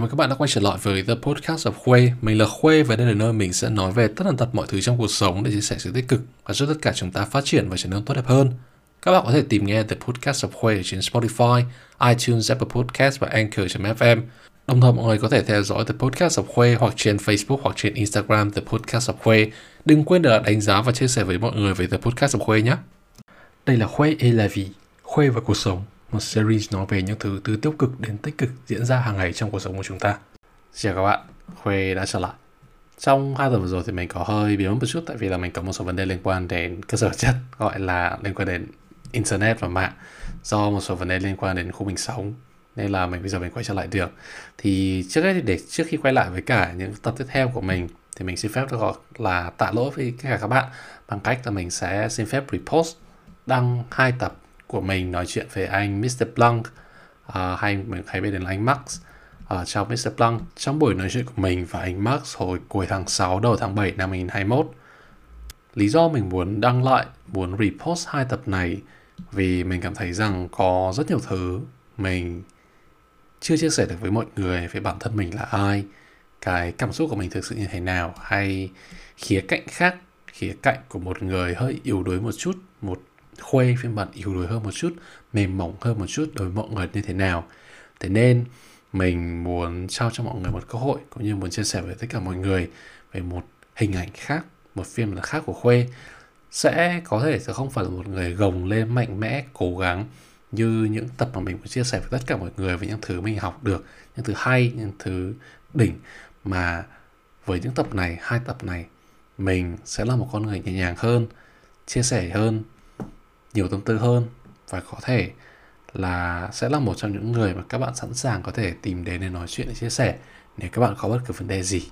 Chào mừng các bạn đã quay trở lại với The Podcast of Khuê. Mình là Khuê và đây là nơi mình sẽ nói về tất tần tật mọi thứ trong cuộc sống để chia sẻ sự tích cực và giúp tất cả chúng ta phát triển và trở nên tốt đẹp hơn. Các bạn có thể tìm nghe The Podcast of Khuê trên Spotify, iTunes, Apple Podcast và Anchor.fm. Đồng thời mọi người có thể theo dõi The Podcast of Khuê hoặc trên Facebook hoặc trên Instagram The Podcast of Khuê. Đừng quên để đánh giá và chia sẻ với mọi người về The Podcast of Khuê nhé. Đây là Khuê et la vie, Khuê và cuộc sống một series nói về những thứ từ tiêu cực đến tích cực diễn ra hàng ngày trong cuộc sống của chúng ta. Xin Chào các bạn, Khuê đã trở lại. Trong hai tuần vừa rồi thì mình có hơi biến một chút tại vì là mình có một số vấn đề liên quan đến cơ sở chất gọi là liên quan đến internet và mạng do một số vấn đề liên quan đến khu mình sống nên là mình bây giờ mình quay trở lại được thì trước hết thì để trước khi quay lại với cả những tập tiếp theo của mình thì mình xin phép được gọi là tạ lỗi với cả các bạn bằng cách là mình sẽ xin phép repost đăng hai tập của mình nói chuyện về anh Mr. Blanc uh, hay mình hay biết đến là anh Max uh, chào Mr. Blanc trong buổi nói chuyện của mình và anh Max hồi cuối tháng 6 đầu tháng 7 năm 2021 lý do mình muốn đăng lại muốn repost hai tập này vì mình cảm thấy rằng có rất nhiều thứ mình chưa chia sẻ được với mọi người về bản thân mình là ai cái cảm xúc của mình thực sự như thế nào hay khía cạnh khác khía cạnh của một người hơi yếu đuối một chút một khuê phiên bản yếu đuối hơn một chút, mềm mỏng hơn một chút đối với mọi người như thế nào. Thế nên mình muốn trao cho mọi người một cơ hội cũng như muốn chia sẻ với tất cả mọi người về một hình ảnh khác, một phiên bản khác của khuê. Sẽ có thể sẽ không phải là một người gồng lên, mạnh mẽ, cố gắng như những tập mà mình muốn chia sẻ với tất cả mọi người về những thứ mình học được, những thứ hay, những thứ đỉnh. Mà với những tập này, hai tập này, mình sẽ là một con người nhẹ nhàng hơn, chia sẻ hơn nhiều tâm tư hơn và có thể là sẽ là một trong những người mà các bạn sẵn sàng có thể tìm đến để nói chuyện để chia sẻ nếu các bạn có bất cứ vấn đề gì.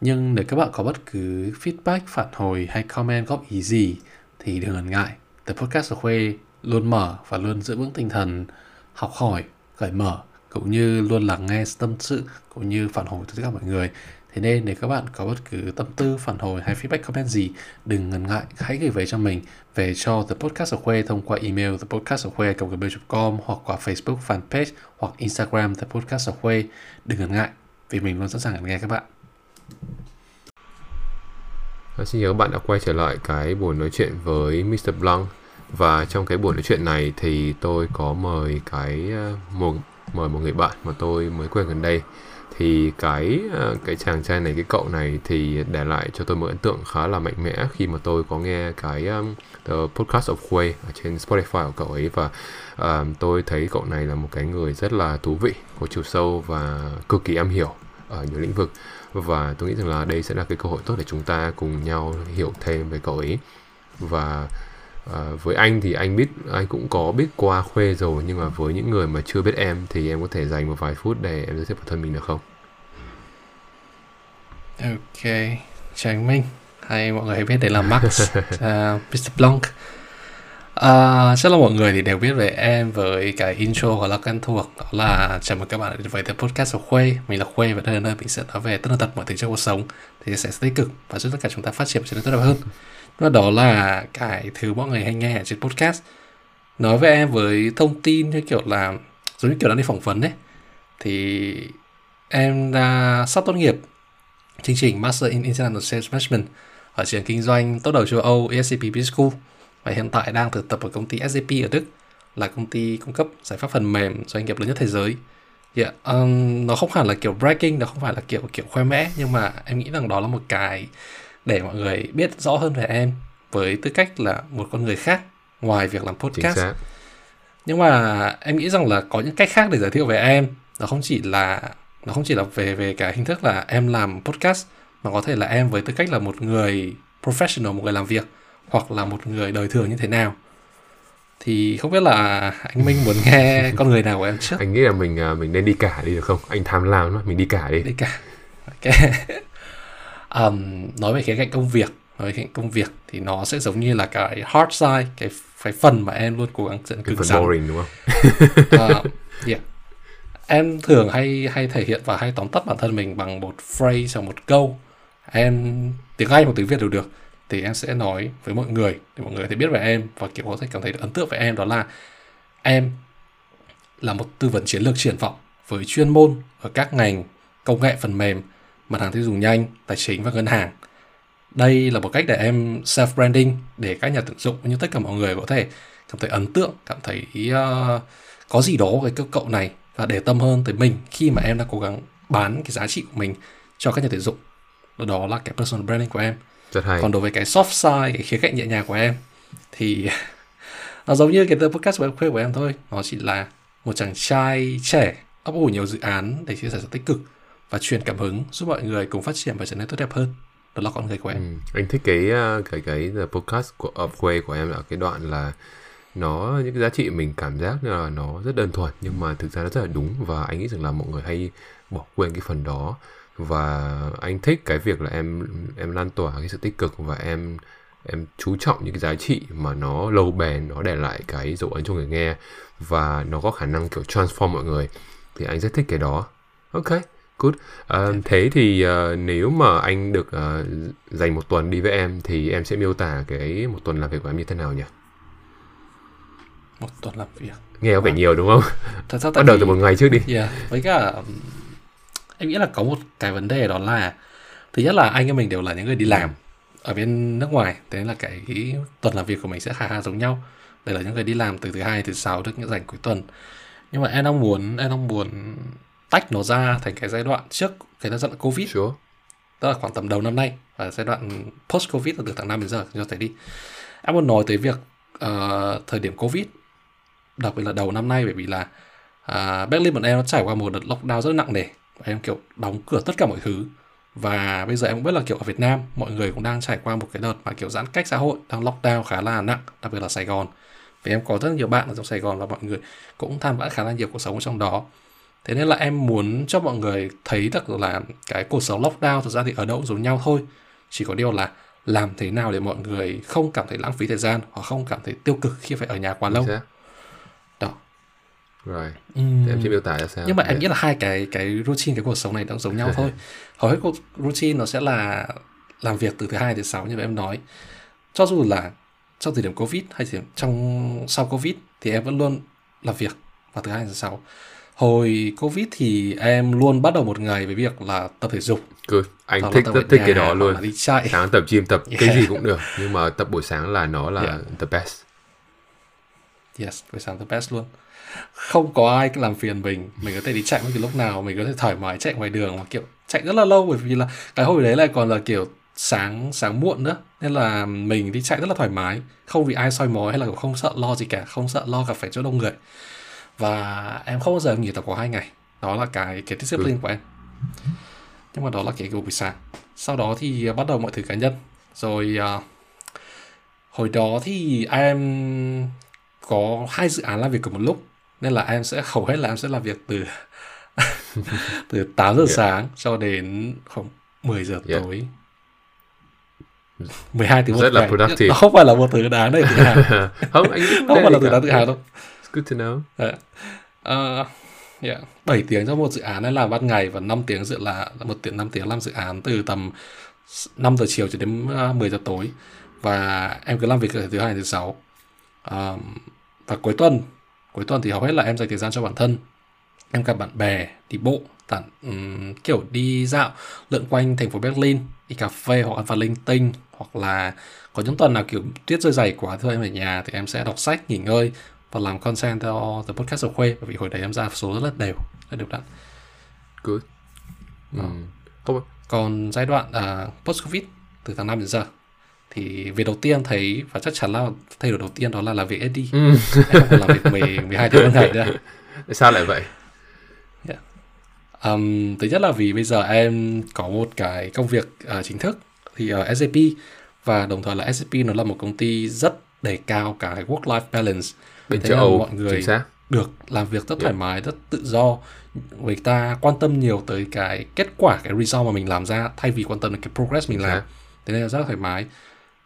Nhưng nếu các bạn có bất cứ feedback, phản hồi hay comment góp ý gì thì đừng ngần ngại. The Podcast of Khuê luôn mở và luôn giữ vững tinh thần học hỏi, cởi mở cũng như luôn lắng nghe tâm sự cũng như phản hồi từ tất cả mọi người Thế nên nếu các bạn có bất cứ tâm tư, phản hồi hay feedback comment gì, đừng ngần ngại, hãy gửi về cho mình về cho The Podcast of Khuê thông qua email thepodcastofkhuê.com hoặc qua Facebook fanpage hoặc Instagram The Podcast of Khuê. Đừng ngần ngại, vì mình luôn sẵn sàng nghe các bạn. Ờ, xin chào các bạn đã quay trở lại cái buổi nói chuyện với Mr. Blanc và trong cái buổi nói chuyện này thì tôi có mời cái ờ, một mời một người bạn mà tôi mới quen gần đây thì cái ờ, cái chàng trai này cái cậu này thì để lại cho tôi một ấn tượng khá là mạnh mẽ khi mà tôi có nghe cái um, the podcast of Quay ở trên Spotify của cậu ấy. Và um, tôi thấy cậu này là một cái người rất là thú vị có chiều sâu và cực kỳ am hiểu ở nhiều lĩnh vực. Và tôi nghĩ rằng là đây sẽ là cái cơ hội tốt để chúng ta cùng nhau hiểu thêm về cậu ấy. Và uh, với anh thì anh biết anh cũng có biết qua khuê rồi nhưng mà với những người mà chưa biết em thì em có thể dành một vài phút để em giới thiệu bản thân mình được không? Ok, chào anh Minh hay mọi người biết đấy là Max, uh, à, Mr. Blanc. Uh, chắc là mọi người thì đều biết về em với cái intro hoặc là quen thuộc đó là chào mừng các bạn đến với The Podcast của Khuê mình là Khuê và đây là nơi mình sẽ nói về tất cả tật mọi thứ trong cuộc sống thì sẽ tích cực và giúp tất cả chúng ta phát triển và trở nên tốt đẹp hơn và đó là cái thứ mọi người hay nghe ở trên podcast nói với em với thông tin như kiểu là giống như kiểu đang đi phỏng vấn đấy thì em đã sắp tốt nghiệp chương trình Master in International Sales Management ở trường kinh doanh tốt đầu châu Âu ESCP Business School và hiện tại đang thực tập ở công ty SAP ở Đức là công ty cung cấp giải pháp phần mềm doanh nghiệp lớn nhất thế giới. Yeah, um, nó không hẳn là kiểu bragging, nó không phải là kiểu kiểu khoe mẽ nhưng mà em nghĩ rằng đó là một cái để mọi người biết rõ hơn về em với tư cách là một con người khác ngoài việc làm podcast. Nhưng mà em nghĩ rằng là có những cách khác để giới thiệu về em. Nó không chỉ là nó không chỉ là về về cái hình thức là em làm podcast mà có thể là em với tư cách là một người professional, một người làm việc hoặc là một người đời thường như thế nào. Thì không biết là anh Minh muốn nghe con người nào của em trước? Anh nghĩ là mình à, mình nên đi cả đi được không? Anh tham lam lắm mình đi cả đi. Đi cả. Ok um, nói về khía cạnh công việc nói về khía cạnh công việc thì nó sẽ giống như là cái hard side cái cái phần mà em luôn cố gắng dẫn cứng rắn. boring đúng không? Uh, yeah. em thường hay hay thể hiện và hay tóm tắt bản thân mình bằng một phrase hoặc một câu. Em tiếng anh hoặc tiếng việt đều được. Thì em sẽ nói với mọi người để mọi người có thể biết về em và kiểu có thể cảm thấy được ấn tượng về em. Đó là em là một tư vấn chiến lược triển vọng với chuyên môn ở các ngành công nghệ phần mềm, mặt hàng tiêu dùng nhanh, tài chính và ngân hàng. Đây là một cách để em self-branding để các nhà tuyển dụng như tất cả mọi người có thể cảm thấy ấn tượng, cảm thấy uh, có gì đó với cơ cậu này và để tâm hơn tới mình khi mà em đang cố gắng bán cái giá trị của mình cho các nhà tuyển dụng. Đó là cái personal branding của em. Rất hay. Còn đối với cái soft side, cái khía cạnh nhẹ nhàng của em thì nó giống như cái podcast của em khuya của em thôi. Nó chỉ là một chàng trai trẻ ấp ủ nhiều dự án để chia sẻ sự tích cực và truyền cảm hứng giúp mọi người cùng phát triển và trở nên tốt đẹp hơn. Đó là con người của em. Ừ. anh thích cái à, cái cái podcast của Upway của em là cái đoạn là nó, những cái giá trị mình cảm giác như là nó rất đơn thuần, nhưng mà thực ra nó rất là đúng và anh nghĩ rằng là mọi người hay bỏ quên cái phần đó. Và anh thích cái việc là em em lan tỏa cái sự tích cực và em em chú trọng những cái giá trị mà nó lâu bền, nó để lại cái dấu ấn cho người nghe và nó có khả năng kiểu transform mọi người. Thì anh rất thích cái đó. Ok good. Uh, thế thì uh, nếu mà anh được uh, dành một tuần đi với em thì em sẽ miêu tả cái một tuần làm việc của em như thế nào nhỉ? Một tuần làm việc. Nghe có vẻ à. nhiều đúng không? Thật ra bắt đầu từ một ngày trước đi. Yeah. với cả em nghĩ là có một cái vấn đề đó là thứ nhất là anh em mình đều là những người đi làm ở bên nước ngoài thế nên là cái, cái tuần làm việc của mình sẽ khá khá giống nhau. Đây là những người đi làm từ thứ hai thứ sáu được những dành cuối tuần. Nhưng mà em đang muốn em đang muốn tách nó ra thành cái giai đoạn trước cái giai đoạn covid. Sure. tức là khoảng tầm đầu năm nay và giai đoạn post covid từ tháng 5 đến giờ cho thấy đi. Em muốn nói tới việc uh, thời điểm covid đặc biệt là đầu năm nay bởi vì là uh, Berlin bọn em nó trải qua một đợt lockdown rất nặng nề. Em kiểu đóng cửa tất cả mọi thứ. Và bây giờ em cũng biết là kiểu ở Việt Nam mọi người cũng đang trải qua một cái đợt mà kiểu giãn cách xã hội đang lockdown khá là nặng đặc biệt là Sài Gòn. Vì em có rất nhiều bạn ở trong Sài Gòn và mọi người cũng tham gia khá là nhiều cuộc sống trong đó thế nên là em muốn cho mọi người thấy được là cái cuộc sống lockdown thực ra thì ở đâu cũng giống nhau thôi. Chỉ có điều là làm thế nào để mọi người không cảm thấy lãng phí thời gian hoặc không cảm thấy tiêu cực khi phải ở nhà quá lâu. đó. Rồi. Uhm. em sẽ miêu tả ra sao nhưng mà em nghĩ là hai cái cái routine cái cuộc sống này nó giống nhau thôi. Hầu hết cuộc routine nó sẽ là làm việc từ thứ hai đến sáu như em nói. Cho dù là trong thời điểm covid hay thì trong sau covid thì em vẫn luôn làm việc vào thứ hai đến sáu hồi covid thì em luôn bắt đầu một ngày với việc là tập thể dục Good. anh thích rất thích cái đó luôn đi chạy. sáng tập gym tập yeah. cái gì cũng được nhưng mà tập buổi sáng là nó là yeah. the best yes buổi sáng the best luôn không có ai làm phiền mình mình có thể đi chạy bất kỳ lúc nào mình có thể thoải mái chạy ngoài đường mà kiểu chạy rất là lâu bởi vì là cái hồi đấy lại còn là kiểu sáng sáng muộn nữa nên là mình đi chạy rất là thoải mái không vì ai soi mói hay là không sợ lo gì cả không sợ lo gặp phải chỗ đông người và em không bao giờ nghỉ tập có hai ngày đó là cái cái discipline ừ. của em nhưng mà đó là cái của buổi sáng sau đó thì bắt đầu mọi thứ cá nhân rồi uh, hồi đó thì em có hai dự án làm việc cùng một lúc nên là em sẽ hầu hết là em sẽ làm việc từ từ 8 giờ yeah. sáng cho đến khoảng 10 giờ yeah. tối 12 tiếng một Rất là productive. Nó không phải là một thứ đáng để tự hào. không, anh không phải là thứ đáng tự hào đâu. Good to know. Uh, yeah. 7 tiếng cho một dự án này làm ban ngày và 5 tiếng dự là một tiếng 5 tiếng làm dự án từ tầm 5 giờ chiều cho đến ờ, 10 giờ tối. Và em cứ làm việc từ thứ hai đến thứ sáu. Um, và cuối tuần cuối tuần thì hầu hết là em dành thời gian cho bản thân. Em gặp bạn bè đi bộ tản um, kiểu đi dạo lượn quanh thành phố Berlin đi cà phê hoặc ăn vặt linh tinh hoặc là có những tuần nào kiểu tuyết rơi dày quá thôi em ở nhà thì em sẽ đọc sách nghỉ ngơi và làm content cho The Podcast of Khuê bởi vì hồi đấy em ra số rất là đều rất đều đặn good ừ. ừ. còn giai đoạn uh, post covid từ tháng 5 đến giờ thì việc đầu tiên thấy và chắc chắn là thay đổi đầu tiên đó là làm việc SD ừ. em không còn làm việc 10, 12 tiếng một ngày nữa sao lại vậy yeah. um, thứ nhất là vì bây giờ em có một cái công việc uh, chính thức thì ở SAP và đồng thời là SAP nó là một công ty rất đề cao cái work life balance. Bên châu Âu mọi người được làm việc rất thoải mái rất tự do. Người ta quan tâm nhiều tới cái kết quả cái result mà mình làm ra thay vì quan tâm đến cái progress mình làm. Thế nên là rất là thoải mái.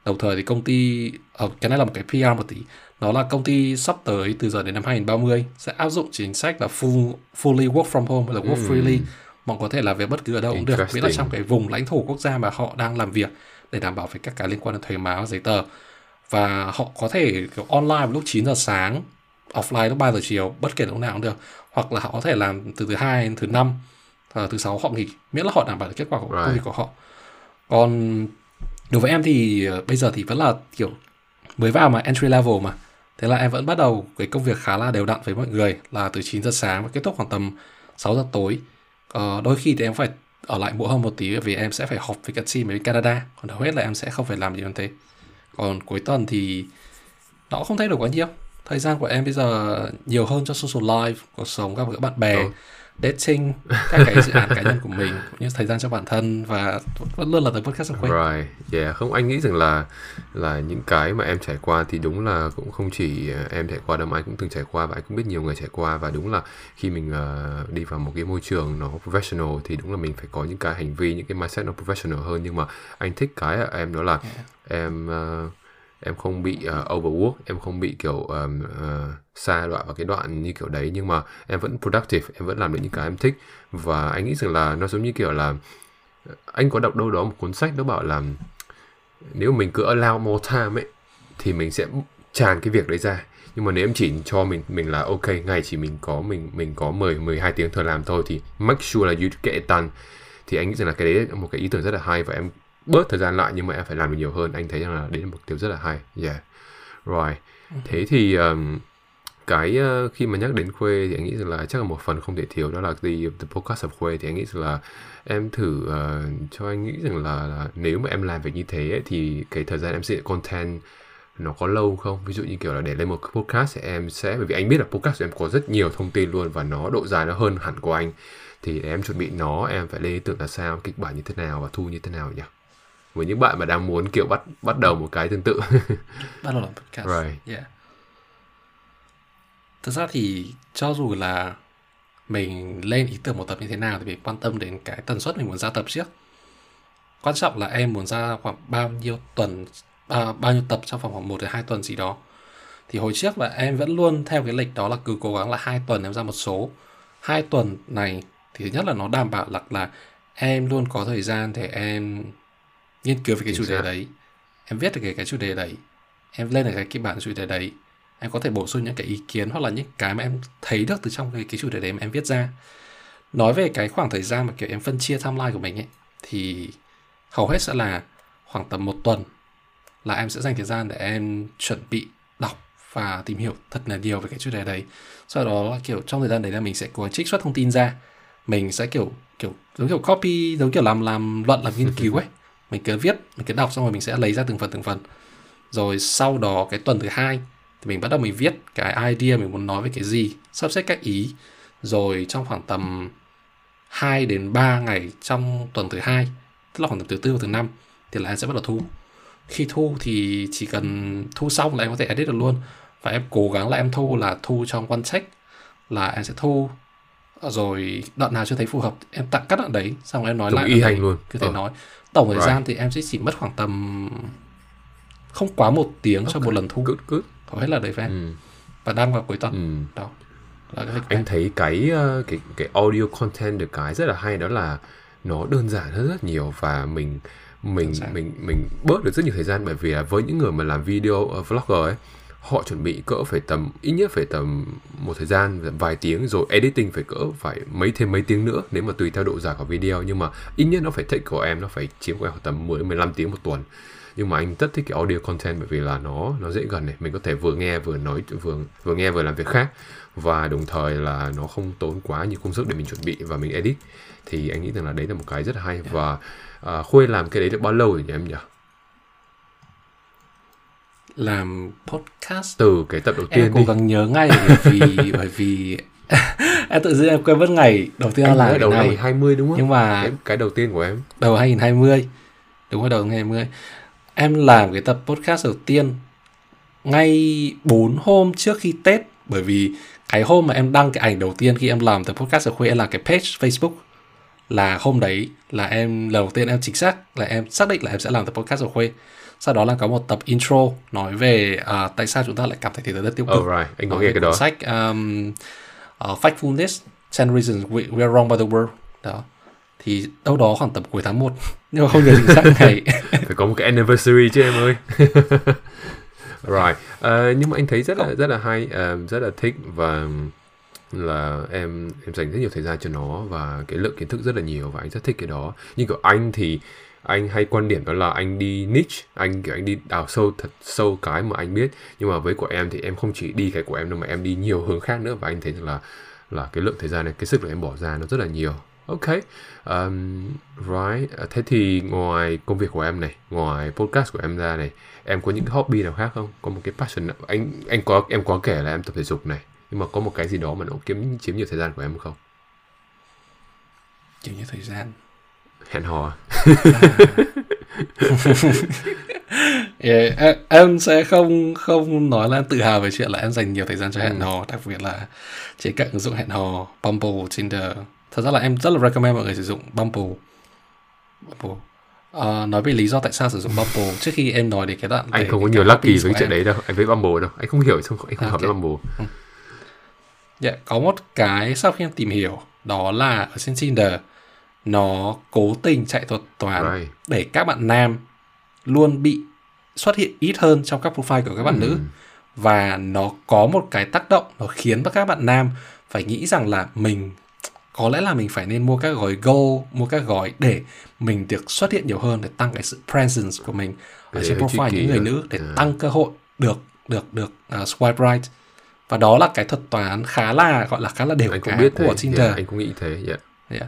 Đồng thời thì công ty ở ờ, cái này là một cái PR một tí. Đó là công ty sắp tới từ giờ đến năm 2030 sẽ áp dụng chính sách là full fully work from home hay là work mm. freely. Mọi có thể làm việc bất cứ ở đâu cũng được miễn là trong cái vùng lãnh thổ quốc gia mà họ đang làm việc để đảm bảo về các cái liên quan đến thuế má và giấy tờ và họ có thể kiểu online lúc 9 giờ sáng offline lúc 3 giờ chiều bất kể lúc nào cũng được. Hoặc là họ có thể làm từ thứ hai đến thứ năm thứ sáu họ nghỉ miễn là họ đảm bảo được kết quả của Right. công việc của họ. Còn đối với em thì ờ, bây giờ thì vẫn là kiểu mới vào mà entry level mà. Thế là em vẫn bắt đầu cái công việc khá là đều đặn với mọi người là từ 9 giờ sáng và kết thúc khoảng tầm 6 giờ tối. Ờ, đôi khi thì em phải ở lại muộn hơn một tí vì em sẽ phải họp với cả team ở Canada. Còn hầu hết là em sẽ không phải làm gì như thế còn cuối tuần thì nó cũng không thay đổi quá nhiều thời gian của em bây giờ nhiều hơn cho social life, cuộc sống gặp gỡ bạn bè Ừ dating các cái dự án cá nhân của mình cũng như thời gian cho bản thân và vẫn luôn là tới podcast quay Right, yeah, không anh nghĩ rằng là là những cái mà em trải qua thì đúng là cũng không chỉ ờ, em trải qua đâu mà anh cũng từng trải qua và anh cũng biết nhiều người trải qua. Và đúng là khi mình ờ, đi vào một cái môi trường nó professional thì đúng là mình phải có những cái hành vi những cái mindset nó professional hơn. Nhưng mà anh thích cái em đó là em ờ, em không bị uh, overwork em không bị kiểu um, uh, xa đoạn vào cái đoạn như kiểu đấy nhưng mà em vẫn productive em vẫn làm được những cái em thích. Và anh nghĩ rằng là nó giống như kiểu là ờ, anh có đọc đâu đó một cuốn sách nó bảo là nếu mình cứ allow more time ấy thì mình sẽ tràn cái việc đấy ra. Nhưng mà nếu em chỉ cho mình mình là ok ngày chỉ mình có mình mình có 10 12 tiếng thời làm thôi thì make sure là you get it done. Thì anh nghĩ rằng là cái đấy là một cái ý tưởng rất là hay và em bớt thời gian lại nhưng mà em phải làm được nhiều hơn. Anh thấy rằng là đấy là một điều rất là hay. Yeah. Rồi thế thì um, cái uh, khi mà nhắc đến khuê thì anh nghĩ rằng là chắc là một phần không thể thiếu đó là the, the podcast of khuê thì anh nghĩ rằng là em thử uh, cho anh nghĩ rằng là, là nếu mà em làm việc như thế ấy, thì cái thời gian em xây dựng content nó có lâu không? Ví dụ như kiểu là để lên một cái podcast thì em sẽ bởi vì anh biết là podcast của em có rất nhiều thông tin luôn và nó độ dài nó hơn hẳn của anh. Thì để em chuẩn bị nó em phải lên ý tưởng là sao kịch bản như thế nào và thu như thế nào nhỉ với những bạn mà đang muốn kiểu bắt bắt đầu một cái tương tự. Bắt đầu làm podcast. Right. yeah. thực ra thì cho dù là mình lên ý tưởng một tập như thế nào thì mình quan tâm đến cái tần suất mình muốn ra tập trước. Quan trọng là em muốn ra khoảng bao nhiêu tuần à, bao nhiêu tập trong vòng khoảng 1 đến 2 tuần gì đó. Thì hồi trước là em vẫn luôn theo cái lịch đó là cứ cố gắng là hai tuần em ra một số. Hai tuần này thì thứ nhất là nó đảm bảo là là em luôn có thời gian để em nghiên cứu về cái chủ đề đấy em viết được cái, cái chủ đề đấy em lên được cái kịch bản chủ đề đấy em có thể bổ sung những cái ý kiến hoặc là những cái mà em thấy được từ trong cái, cái chủ đề đấy mà em viết ra. Nói về cái khoảng thời gian mà kiểu em phân chia timeline của mình ấy thì hầu hết sẽ là khoảng tầm một tuần là em sẽ dành thời gian để em chuẩn bị đọc và tìm hiểu thật là nhiều về cái chủ đề đấy. Sau đó là kiểu trong thời gian đấy là mình sẽ cố gắng trích xuất thông tin ra. Mình sẽ kiểu kiểu giống kiểu copy giống kiểu làm làm luận làm nghiên cứu ấy mình cứ viết, mình cứ đọc xong rồi mình sẽ lấy ra từng phần từng phần. Rồi sau đó cái tuần thứ hai thì mình bắt đầu mình viết cái idea mình muốn nói về cái gì, sắp xếp các ý. Rồi trong khoảng tầm 2 đến 3 ngày trong tuần thứ hai, tức là khoảng tầm thứ tư và thứ năm thì là em sẽ bắt đầu thu. Khi thu thì chỉ cần thu xong là em có thể edit được luôn. Và em cố gắng là em thu là thu trong one check là em sẽ thu rồi đoạn nào chưa thấy phù hợp em tặng cắt đoạn đấy xong rồi em nói Giống lại y hành luôn. cứ thể Ờ. nói tổng thời Right. gian thì em sẽ chỉ mất khoảng tầm không quá một tiếng cho một lần thu good good hầu hết là đấy em ừ. và đăng vào cuối tuần Ừ. đó là cái anh thấy cái ờ, cái cái audio content được cái rất là hay đó là nó đơn giản hơn rất nhiều và mình mình mình mình bớt được rất nhiều thời gian bởi vì là với những người mà làm video uh, vlogger ấy họ chuẩn bị cỡ phải tầm ít nhất phải tầm một thời gian vài tiếng rồi editing phải cỡ phải mấy thêm mấy tiếng nữa nếu mà tùy theo độ dài của video. Nhưng mà ít nhất nó phải thích của em nó phải chiếm của em khoảng tầm 10 15 tiếng một tuần. Nhưng mà anh rất thích cái audio content bởi vì là nó nó dễ gần này. Mình có thể vừa nghe vừa nói vừa vừa nghe vừa làm việc khác. Và đồng thời là nó không tốn quá nhiều công sức để mình chuẩn bị và mình edit. Thì anh nghĩ rằng là đấy là một cái rất hay. Và à, khuê làm cái đấy được bao lâu rồi nhỉ em nhỉ? Làm podcast. Từ cái tập đầu em tiên cố đi. gắng nhớ ngay bởi vì bởi vì em tự dưng em quên mất ngày đầu tiên em làm đầu cái năm này 20 đúng không? Nhưng mà cái, cái đầu tiên của em. đầu 2020 đúng rồi đầu 2020 em làm cái tập podcast đầu tiên ngay 4 hôm trước khi Tết. Bởi vì cái hôm mà em đăng cái ảnh đầu tiên khi em làm tập podcast ở khuya là cái page Facebook là hôm đấy là em lần đầu tiên em chính xác là em xác định là em sẽ làm tập podcast ở khuya sau đó là có một tập intro nói về à, tại sao chúng ta lại cảm thấy thế giới rất tiêu cực. Oh right. Anh có nghe cái đó. sách um, uh, Factfulness 10 Reasons We, we are Wrong by the World. Đó. Thì đâu đó khoảng tầm cuối tháng 1 nhưng mà không nhớ chính xác ngày. Phải có một cái anniversary chứ em ơi. Right. Ờ, nhưng mà anh thấy rất là rất là hay ờ, rất là thích và là em em dành rất nhiều thời gian cho nó và cái lượng kiến thức rất là nhiều và anh rất thích cái đó. Nhưng kiểu anh thì anh hay quan điểm đó là anh đi niche anh kiểu anh đi đào sâu thật sâu cái mà anh biết. Nhưng mà với của em thì em không chỉ đi cái của em đâu mà em đi nhiều hướng khác nữa. Và anh thấy rằng là là cái lượng thời gian này cái sức của em bỏ ra nó rất là nhiều. Ok um, right. Thế thì ngoài công việc của em này ngoài podcast của em ra này em có những cái hobby nào khác không? Có một cái passion nào? anh anh có em có kể là em tập thể dục này nhưng mà có một cái gì đó mà nó kiếm chiếm nhiều thời gian của em không? Chiếm nhiều thời gian. Hẹn hò yeah, em, em sẽ không không nói là em tự hào về chuyện là em dành nhiều thời gian cho hẹn ừ. hò đặc biệt là trên các ứng dụng hẹn hò Bumble, Tinder thật ra là em rất là recommend mọi người sử dụng Bumble Bumble Uh, nói về lý do tại sao sử dụng Bumble trước khi em nói đến cái đoạn anh không có nhiều lucky với chuyện đấy đâu anh với Bumble đâu anh không hiểu không anh không okay. hợp với Bumble ừ. yeah, có một cái sau khi em tìm hiểu đó là ở trên Tinder nó cố tình chạy thuật toán right. để các bạn nam luôn bị xuất hiện ít hơn trong các profile của các bạn mm. nữ và nó có một cái tác động nó khiến các bạn nam phải nghĩ rằng là mình có lẽ là mình phải nên mua các gói gold mua các gói để mình được xuất hiện nhiều hơn để tăng cái sự presence của mình ở trên profile những người nữ để yeah. tăng cơ hội được được được uh, swipe right và đó là cái thuật toán khá là gọi là khá là đều biết của thế. Tinder yeah, anh cũng nghĩ thế yeah. Yeah.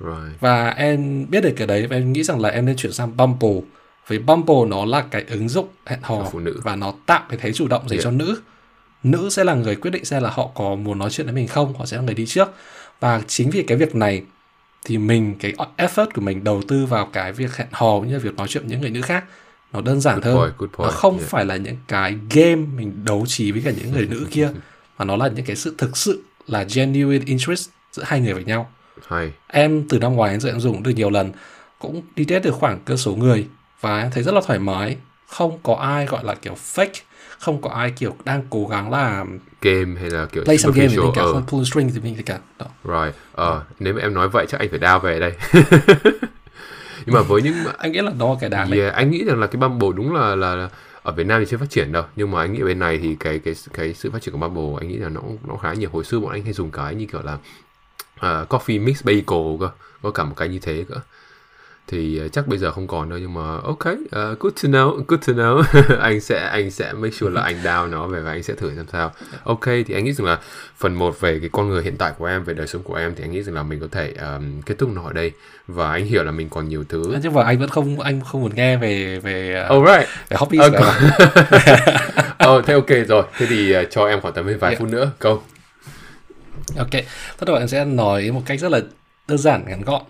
Right. Và em biết được cái đấy và em nghĩ rằng là em nên chuyển sang Bumble vì Bumble nó là cái ứng dụng hẹn hò phụ nữ. và nó tạo cái thế chủ động dành yeah. cho nữ nữ sẽ là người quyết định xem là họ có muốn nói chuyện với mình không họ sẽ là người đi trước và chính vì cái việc này thì mình cái effort của mình đầu tư vào cái việc hẹn hò như việc nói chuyện với những người nữ khác nó đơn giản good hơn point, good point. nó không yeah. phải là những cái game mình đấu trí với cả những người nữ kia mà nó là những cái sự thực sự là genuine interest giữa hai người với nhau hay. em từ năm ngoái đến giờ em dùng được nhiều lần cũng đi test được khoảng cơ số người và em thấy rất là thoải mái không có ai gọi là kiểu fake không có ai kiểu đang cố gắng là game hay là kiểu play some game thì mình cả uh. không pull string thì mình thì cả đó. Right. Ờ, uh, nếu mà em nói vậy chắc anh phải đao về đây. nhưng mà với những anh nghĩ là đó cái đáng yeah, anh nghĩ rằng là cái Bumble đúng là là ở Việt Nam thì chưa phát triển đâu nhưng mà anh nghĩ bên này thì cái cái cái sự phát triển của Bumble anh nghĩ là nó nó khá nhiều hồi xưa bọn anh hay dùng cái như kiểu là uh, coffee mix bagel cơ có cả một cái như thế cơ. Thì uh, chắc bây giờ không còn đâu nhưng mà ok uh, good to know good to know. Anh sẽ anh sẽ make sure là anh down nó về và anh sẽ thử xem sao. Ok thì anh nghĩ rằng là phần một về cái con người hiện tại của em về đời sống của em thì anh nghĩ rằng là mình có thể um, kết thúc nó ở đây. Và anh hiểu là mình còn nhiều thứ. Nhưng mà anh vẫn không anh không muốn nghe về về uh, oh, right. về hobby okay. oh, thế ok rồi. Thế thì uh, cho em khoảng tầm vài yeah. phút nữa. Câu ok tất em sẽ nói một cách rất là đơn giản ngắn gọn.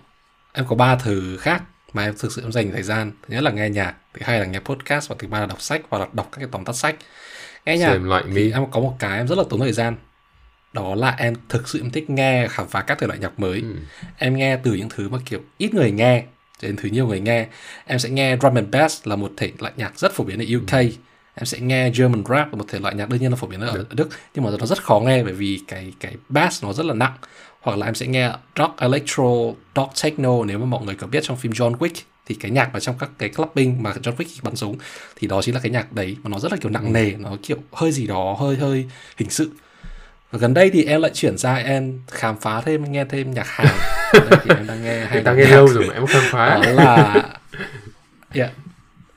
Em có ba thứ khác mà em thực sự em dành thời gian. Thứ nhất là nghe nhạc thứ hai là nghe podcast và thứ ba là đọc sách và đọc các cái tóm tắt sách. Nghe nhạc like thì em có một cái em rất là tốn thời gian. Đó là em thực sự em thích nghe khám phá các thể loại nhạc mới. Ừ. em nghe từ những thứ mà kiểu ít người nghe đến thứ nhiều người nghe. Em sẽ nghe drum and bass là một thể loại nhạc rất phổ biến ở UK ừ. Em sẽ nghe German rap một thể loại nhạc đương nhiên là phổ biến ở Đức, Đức nhưng mà nó rất khó nghe bởi vì cái cái bass nó rất là nặng. Hoặc là em sẽ nghe rock electro rock techno nếu mà mọi người có biết trong phim John Wick thì cái nhạc mà trong các cái clubbing mà John Wick bắn súng thì đó chính là cái nhạc đấy mà nó rất là kiểu nặng ừ. nề nó kiểu hơi gì đó hơi hơi hình sự. Và gần đây thì em lại chuyển ra em khám phá thêm nghe thêm nhạc Hàn. Thì em đang nghe hay đang nghe lâu rồi mà em khám phá. Đó là yeah.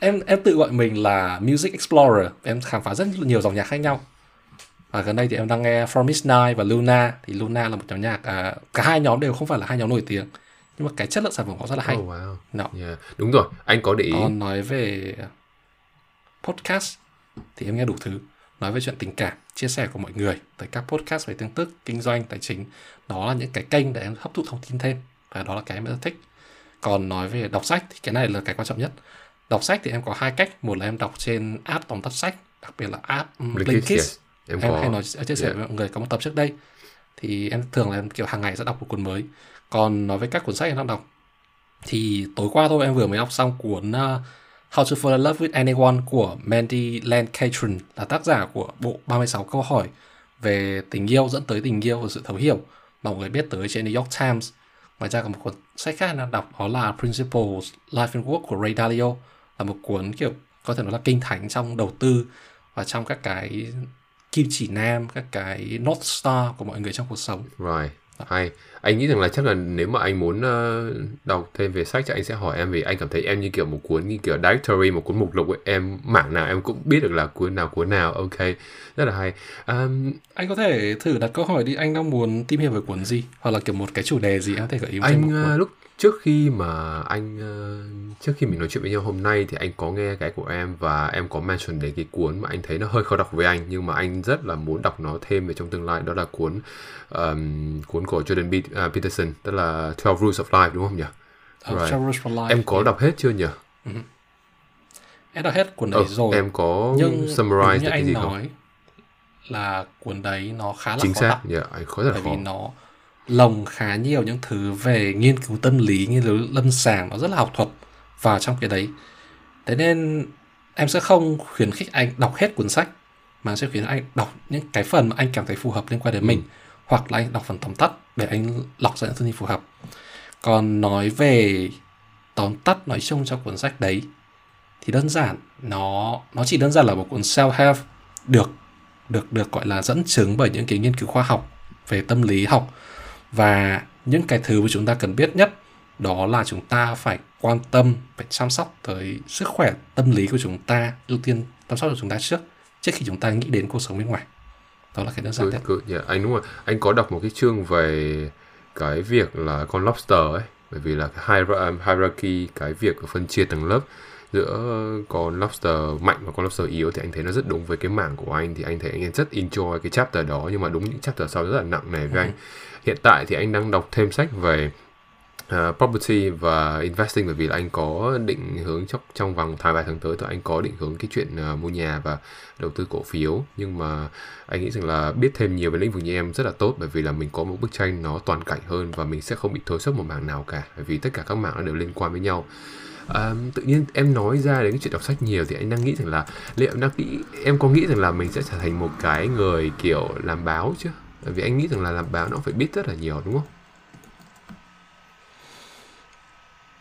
em em tự gọi mình là music explorer. Em khám phá rất nhiều dòng nhạc khác nhau. Và gần đây thì em đang nghe From Nine và Luna. Thì Luna là một nhóm nhạc à, cả hai nhóm đều không phải là hai nhóm nổi tiếng. Nhưng mà cái chất lượng sản phẩm họ rất là hay. Oh, wow. no. yeah. đúng rồi. Anh có để ý. Còn nói về podcast thì em nghe đủ thứ. Nói về chuyện tình cảm chia sẻ của mọi người tới các podcast về tương tức kinh doanh tài chính. Đó là những cái kênh để em hấp thụ thông tin thêm. Và đó là cái em rất thích. Còn nói về đọc sách thì cái này là cái quan trọng nhất đọc sách thì em có hai cách. Một là em đọc trên app tóm tắt sách đặc biệt là app Blinkist, em, em có... hay nói chia sẻ yeah. với mọi người có một tập trước đây. Thì em thường là em kiểu hàng ngày sẽ đọc một cuốn mới. Còn nói với các cuốn sách em đang đọc thì tối qua thôi em vừa mới đọc xong cuốn uh, How to Fall in Love with Anyone của Mandy Lancatron là tác giả của bộ 36 câu hỏi về tình yêu dẫn tới tình yêu và sự thấu hiểu mà mọi người biết tới trên New York Times. Ngoài ra còn một cuốn sách khác đang đọc đó là Principles Life and Work của Ray Dalio là một cuốn kiểu có thể nói là kinh thánh trong đầu tư và trong các cái kim chỉ nam các cái north star của mọi người trong cuộc sống Right. Hay. Anh nghĩ rằng là chắc là nếu mà anh muốn ờ, đọc thêm về sách thì anh sẽ hỏi em vì anh cảm thấy em như kiểu một cuốn như kiểu directory một cuốn mục lục ấy. Em mảng nào em cũng biết được là cuốn nào cuốn nào. Ok. Rất là hay. Um, anh có thể thử đặt câu hỏi đi anh đang muốn tìm hiểu về cuốn gì hoặc là kiểu một cái chủ đề gì anh có thể gợi ý cho anh một cuốn. lúc trước khi mà anh ờ, trước khi mình nói chuyện với nhau hôm nay thì anh có nghe cái của em và em có mention đến cái cuốn mà anh thấy nó hơi khó đọc với anh nhưng mà anh rất là muốn đọc nó thêm về trong tương lai đó là cuốn um, cuốn của Jordan B, uh, Peterson tức là 12 Rules of Life đúng không nhỉ? Uh, right. Travelers for Life Em có đọc hết chưa nhỉ? em đọc hết cuốn đấy Ờ, rồi em có nhưng summarize như cái anh gì nói không? là cuốn đấy nó khá là Chính khó xác, đọc yeah, anh khó rất là bởi khó. vì nó lồng khá nhiều những thứ về nghiên cứu tâm lý, nghiên cứu lâm sàng, nó rất là học thuật vào trong cái đấy. Thế nên em sẽ không khuyến khích anh đọc hết cuốn sách, mà sẽ khuyến anh đọc những cái phần mà anh cảm thấy phù hợp liên quan đến mình, hoặc là anh đọc phần tóm tắt để anh lọc ra những thông tin phù hợp. Còn nói về tóm tắt nói chung trong cuốn sách đấy, thì đơn giản, nó nó chỉ đơn giản là một cuốn self help được được được gọi là dẫn chứng bởi những cái nghiên cứu khoa học về tâm lý học và những cái thứ mà chúng ta cần biết nhất đó là chúng ta phải quan tâm phải chăm sóc tới sức khỏe tâm lý của chúng ta ưu tiên chăm sóc cho chúng ta trước trước khi chúng ta nghĩ đến cuộc sống bên ngoài đó là cái đơn giản nhất. Yeah, anh đúng rồi. Anh có đọc một cái chương về cái việc là con lobster ấy, bởi vì là cái um, hierarchy cái việc phân chia tầng lớp giữa con lobster mạnh và con lobster yếu thì anh thấy nó rất đúng với cái mảng của anh thì anh thấy anh rất enjoy cái chapter đó nhưng mà đúng những chapter sau rất là nặng nề với anh. Hiện tại thì anh đang đọc thêm sách về uh, property và investing bởi vì là anh có định hướng trong trong vòng tháng vài tháng tới thì anh có định hướng cái chuyện uh, mua nhà và đầu tư cổ phiếu. Nhưng mà anh nghĩ rằng là biết thêm nhiều về lĩnh vực như em rất là tốt bởi vì là mình có một bức tranh nó toàn cảnh hơn và mình sẽ không bị thối xuất một mảng nào cả bởi vì tất cả các mảng nó đều liên quan với nhau. À, tự nhiên em nói ra đến cái chuyện đọc sách nhiều thì anh đang nghĩ rằng là liệu em đang nghĩ em có nghĩ rằng là mình sẽ trở thành một cái người kiểu làm báo chứ? Bởi vì anh nghĩ rằng là làm báo nó phải biết rất là nhiều đúng không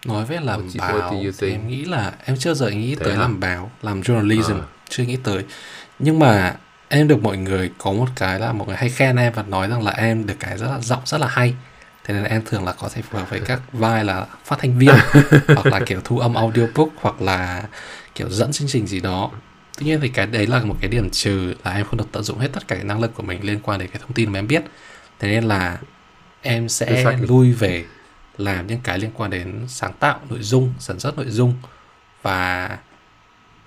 nói về làm báo thì em nghĩ là em chưa giờ nghĩ Thế tới hả? làm báo làm journalism À. chưa nghĩ tới nhưng mà em được mọi người có một cái là mọi người hay khen em và nói rằng là em được cái rất là giọng rất là hay thế nên em thường là có thể phù hợp với các vai là phát thanh viên hoặc là kiểu thu âm audiobook hoặc là kiểu dẫn chương trình gì đó tuy nhiên thì cái đấy là một cái điểm trừ là em không được tận dụng hết tất cả cái năng lực của mình liên quan đến cái thông tin mà em biết thế nên là em sẽ Exactly. lui về làm những cái liên quan đến sáng tạo nội dung sản xuất nội dung và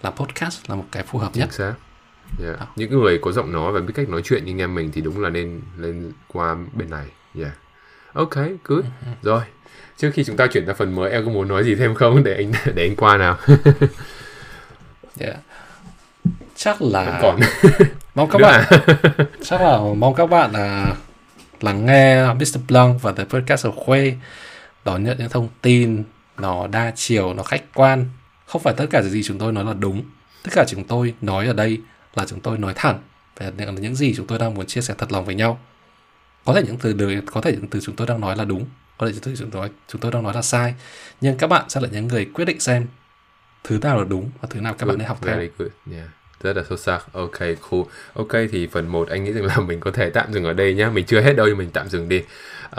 làm podcast là một cái phù hợp nhất chính xác yeah. Đó. những người có giọng nói và biết cách nói chuyện như anh em mình thì đúng là nên lên qua bên này yeah. ok good rồi trước khi chúng ta chuyển sang phần mới em có muốn nói gì thêm không để anh để anh qua nào yeah. Chắc là còn mong các bạn à? chắc là mong các bạn là lắng nghe Mr. Blanc và The Podcast of Khuê đón nhận những thông tin nó đa chiều nó khách quan không phải tất cả gì chúng tôi nói là đúng tất cả chúng tôi nói ở đây là chúng tôi nói thẳng về những, gì chúng tôi đang muốn chia sẻ thật lòng với nhau có thể những từ đời có thể những từ chúng tôi đang nói là đúng có thể những từ chúng tôi chúng tôi đang nói là sai nhưng các bạn sẽ là những người quyết định xem thứ nào là đúng và thứ nào các bạn nên học theo Very good. Yeah. Rất là sâu sắc. Ok, cool. Ok, thì phần 1 anh nghĩ rằng là mình có thể tạm dừng ở đây nhá. Mình chưa hết đâu nhưng mình tạm dừng đi.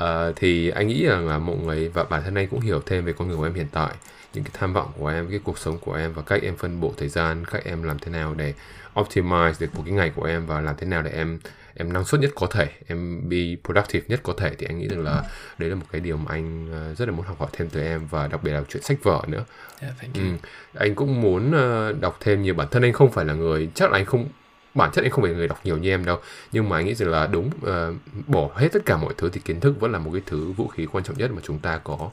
uh, thì anh nghĩ rằng là mọi người và bản thân anh cũng hiểu thêm về con người của em hiện tại. Những cái tham vọng của em, cái cuộc sống của em và cách em phân bổ thời gian, cách em làm thế nào để optimize được một cái ngày của em và làm thế nào để em em năng suất nhất có thể, em be productive nhất có thể thì anh nghĩ rằng là đấy là một cái điều mà anh ờ, rất là muốn học hỏi thêm từ em và đặc biệt là chuyện sách vở nữa. yeah, thank you. Ừ. Anh cũng muốn ờ, đọc thêm nhiều bản thân anh không phải là người chắc là anh không bản chất anh không phải người đọc nhiều như em đâu nhưng mà anh nghĩ rằng là đúng ờ, bỏ hết tất cả mọi thứ thì kiến thức vẫn là một cái thứ vũ khí quan trọng nhất mà chúng ta có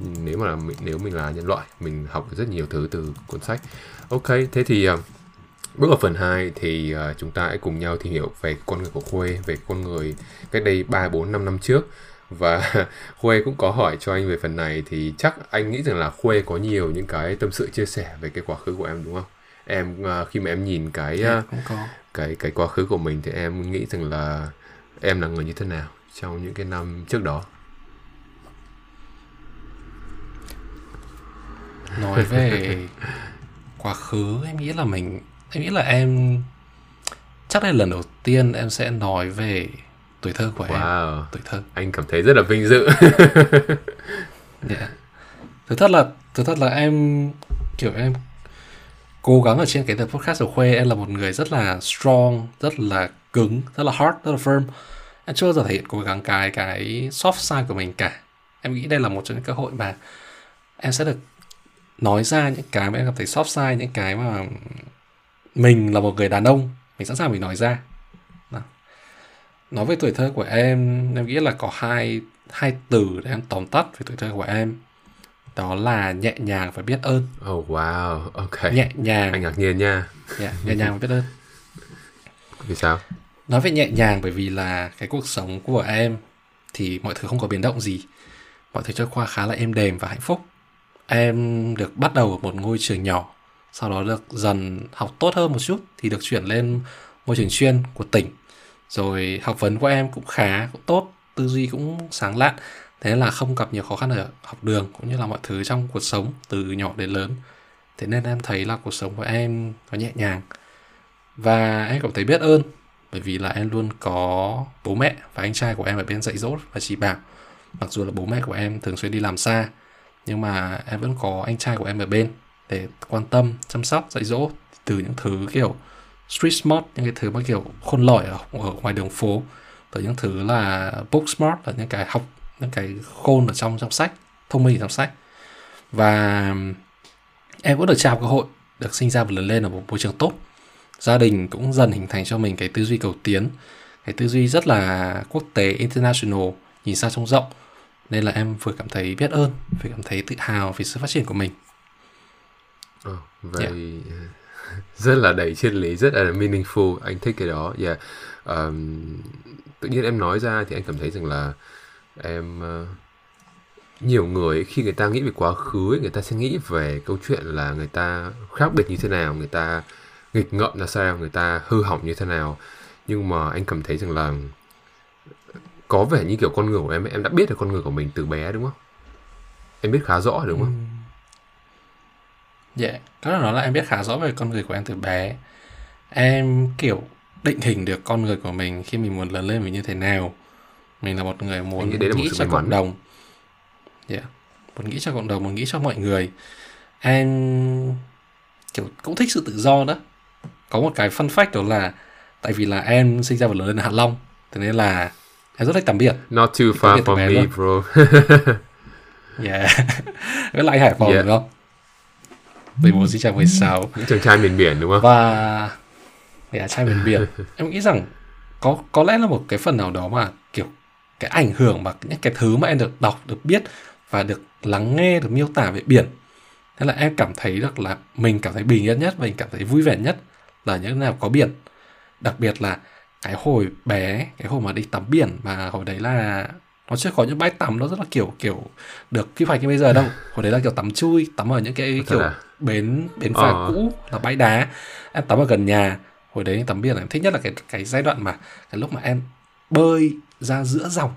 Ừ, nếu mà là mình, nếu mình là nhân loại mình học rất nhiều thứ từ cuốn sách ok thế thì ờ, bước vào phần 2 thì ờ, chúng ta hãy cùng nhau tìm hiểu về con người của Khuê về con người cách đây 3, 4, 5 năm trước và Khuê cũng có hỏi cho anh về phần này thì chắc anh nghĩ rằng là Khuê có nhiều những cái tâm sự chia sẻ về cái quá khứ của em đúng không? Em ờ, khi mà em nhìn cái có cái cái quá khứ của mình thì em nghĩ rằng là em là người như thế nào trong những cái năm trước đó? nói về quá khứ em nghĩ là mình em nghĩ là em chắc đây là lần đầu tiên em sẽ nói về tuổi thơ của em. Wow. Tuổi thơ. Anh cảm thấy rất là vinh dự. Yeah. thực thật là thực thật là em kiểu em cố gắng ở trên cái tập podcast của khuê em là một người rất là strong rất là cứng rất là hard rất là firm. Em chưa bao giờ thể hiện cố gắng cái cái soft side của mình cả. Em nghĩ đây là một trong những cơ hội mà em sẽ được nói ra những cái mà em cảm thấy soft side những cái mà mình là một người đàn ông mình sẵn sàng mình nói ra. Đó. nói về tuổi thơ của em em nghĩ là có hai hai từ để em tóm tắt về tuổi thơ của em. Đó là nhẹ nhàng và biết ơn. Oh wow ok. Nhẹ nhàng. Anh ngạc nhiên nha. Yeah, nhẹ nhàng và biết ơn. Vì sao? Nói về nhẹ nhàng bởi vì là cái cuộc sống của em thì mọi thứ không có biến động gì. Mọi thứ trôi qua khá là êm đềm và hạnh phúc. Em được bắt đầu ở một ngôi trường nhỏ sau đó được dần học tốt hơn một chút thì được chuyển lên môi trường chuyên của tỉnh. Rồi học vấn của em cũng khá cũng tốt, tư duy cũng sáng lạn, thế là không gặp nhiều khó khăn ở học đường cũng như là mọi thứ trong cuộc sống từ nhỏ đến lớn. Thế nên em thấy là cuộc sống của em nó nhẹ nhàng. Và em cảm thấy biết ơn, bởi vì là em luôn có bố mẹ và anh trai của em ở bên dạy dỗ và chỉ bảo. Mặc dù là bố mẹ của em thường xuyên đi làm xa, nhưng mà em vẫn có anh trai của em ở bên để quan tâm chăm sóc dạy dỗ từ những thứ kiểu street smart những cái thứ mà kiểu khôn lỏi ở, ở ngoài đường phố. Tới những thứ là book smart là những cái học những cái khôn ở trong trong sách thông minh ở trong sách. Và em cũng được trao cơ hội được sinh ra và lớn lên ở một môi trường tốt. Gia đình cũng dần hình thành cho mình cái tư duy cầu tiến cái tư duy rất là quốc tế international nhìn xa trông rộng. Nên là em vừa cảm thấy biết ơn vừa cảm thấy tự hào về sự phát triển của mình oh, vậy yeah. rất là đầy triết lý rất là meaningful anh thích cái đó. Yeah um, tự nhiên em nói ra thì anh cảm thấy rằng là em uh, nhiều người khi người ta nghĩ về quá khứ ấy, người ta sẽ nghĩ về câu chuyện là người ta khác biệt như thế nào người ta nghịch ngợm là sao người ta hư hỏng như thế nào. Nhưng mà anh cảm thấy rằng là có vẻ như kiểu con người của em em đã biết được con người của mình từ bé đúng không? Em biết khá rõ đúng không dạ. Yeah. có thể nói là em biết khá rõ về con người của em từ bé. Em kiểu định hình được con người của mình khi mình muốn lớn lên mình như thế nào. Mình là một người muốn nghĩ, nghĩ cho cộng đồng. Yeah. muốn nghĩ cho cộng đồng muốn nghĩ cho mọi người. Em kiểu cũng thích sự tự do đó. Có một cái fun fact đó là tại vì là em sinh ra và lớn lên ở Hạ Long thế nên là em rất thích tắm biển. Not too far from me luôn. bro. Yeah với lại Hải Phòng yeah. đúng không vì bố sinh ra 16 những chàng trai miền biển đúng không? Và yeah, trai miền biển. Em nghĩ rằng có có lẽ là một cái phần nào đó mà kiểu cái ảnh hưởng mà những cái thứ mà em được đọc được biết và được lắng nghe được miêu tả về biển. Thế là em cảm thấy được là mình cảm thấy bình yên nhất và mình cảm thấy vui vẻ nhất là những nào có biển. Đặc biệt là cái hồi bé cái hồi mà đi tắm biển mà hồi đấy là nó chưa có những bãi tắm nó rất là kiểu kiểu được quy hoạch như bây giờ đâu. Hồi đấy là kiểu tắm chui tắm ở những cái kiểu à? Bến bến phà ờ. cũ là bãi đá em tắm ở gần nhà hồi đấy tắm biển em thích nhất là cái cái giai đoạn mà cái lúc mà em bơi ra giữa dòng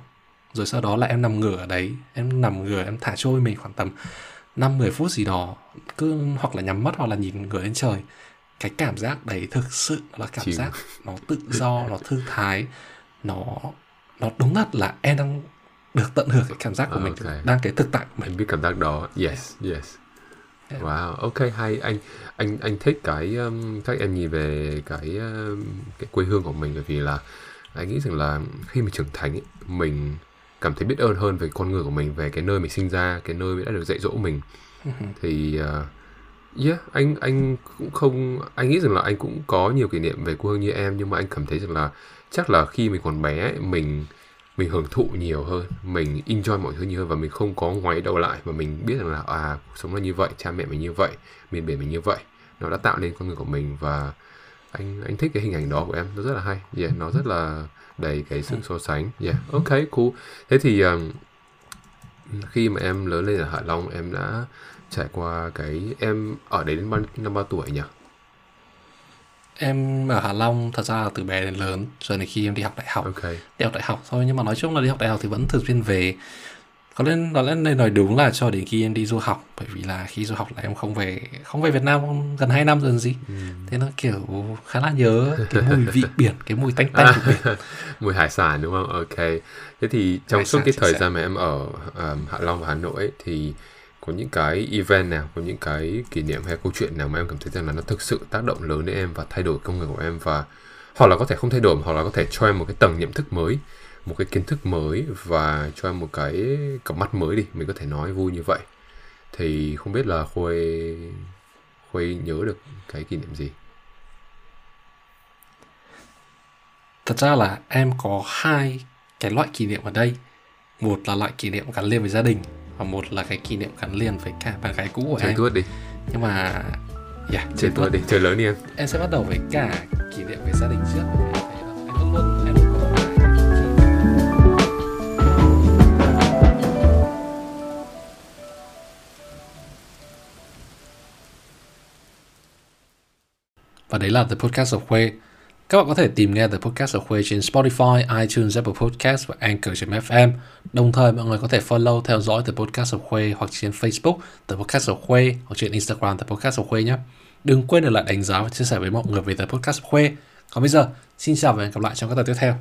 rồi sau đó là em nằm ngửa ở đấy em nằm ngửa em thả trôi mình khoảng tầm năm mười phút gì đó cứ hoặc là nhắm mắt hoặc là nhìn ngửa lên trời cái cảm giác đấy thực sự là cảm Chịu. giác nó tự do nó thư thái nó nó đúng thật là em đang được tận hưởng cái cảm giác của mình okay. đang cái thực tại của mình em biết cảm giác đó yes yes. Wow ok hay. Anh anh anh thích cái um, các em nhìn về cái um, cái quê hương của mình bởi vì là anh nghĩ rằng là khi mình trưởng thành ấy, mình cảm thấy biết ơn hơn về con người của mình về cái nơi mình sinh ra cái nơi đã được dạy dỗ mình. Thì uh, Yeah, anh anh cũng không anh nghĩ rằng là anh cũng có nhiều kỷ niệm về quê hương như em nhưng mà anh cảm thấy rằng là chắc là khi mình còn bé mình mình hưởng thụ nhiều hơn, mình enjoy mọi thứ nhiều hơn và mình không có ngoái đầu lại và mình biết rằng là à cuộc sống là như vậy, cha mẹ mình như vậy, miền biển mình như vậy. Nó đã tạo nên con người của mình và anh anh thích cái hình ảnh đó của em, nó rất là hay. Yeah, nó rất là đầy cái sự so sánh. Yeah, ok, cool. Thế thì um, khi mà em lớn lên ở Hạ Long em đã trải qua cái em ở đấy đến bao năm bao tuổi nhỉ em ở Hà Long thật ra là từ bé đến lớn rồi đến khi em đi học đại học. Okay. đi học đại học thôi nhưng mà nói chung là đi học đại học thì vẫn thường xuyên về. Có nên nói nên nói đúng là cho đến khi em đi du học bởi vì là khi du học là em không về không về Việt Nam gần 2 năm rồi làm gì. Ừ. thế nó kiểu khá là nhớ cái mùi vị biển cái mùi tanh tanh của biển. Mùi hải sản đúng không? Ok. Thế thì trong hải suốt cái thời gian mà em ở um, Hạ Long và Hà Nội ấy, thì có những cái event nào, có những cái kỷ niệm hay câu chuyện nào mà em cảm thấy rằng là nó thực sự tác động lớn đến em và thay đổi công việc của em và hoặc là có thể không thay đổi hoặc là có thể cho em một cái tầng nhận thức mới, một cái kiến thức mới và cho em một cái cặp mắt mới đi, mình có thể nói vui như vậy. Thì không biết là khuê khuê nhớ được cái kỷ niệm gì? Thật ra là em có hai cái loại kỷ niệm ở đây. Một là loại kỷ niệm gắn liền với gia đình và một là cái kỷ niệm gắn liền với cả bạn gái cũ của chơi em tuốt đi. Nhưng mà yeah, chơi tuốt đi chơi lớn đi em. Em sẽ bắt đầu với cả kỷ niệm về gia đình trước. Em luôn luôn em luôn có và đấy là The Podcast of Khuê. Các bạn có thể tìm nghe The Podcast of Khuê trên Spotify, iTunes, Apple Podcast và Anchor.fm. Đồng thời mọi người có thể follow theo dõi The Podcast of Khuê hoặc trên Facebook The Podcast of Khuê hoặc trên Instagram The Podcast of Khuê nhé. Đừng quên để lại đánh giá và chia sẻ với mọi người về The Podcast of Khuê. Còn bây giờ, xin chào và hẹn gặp lại trong các tập tiếp theo.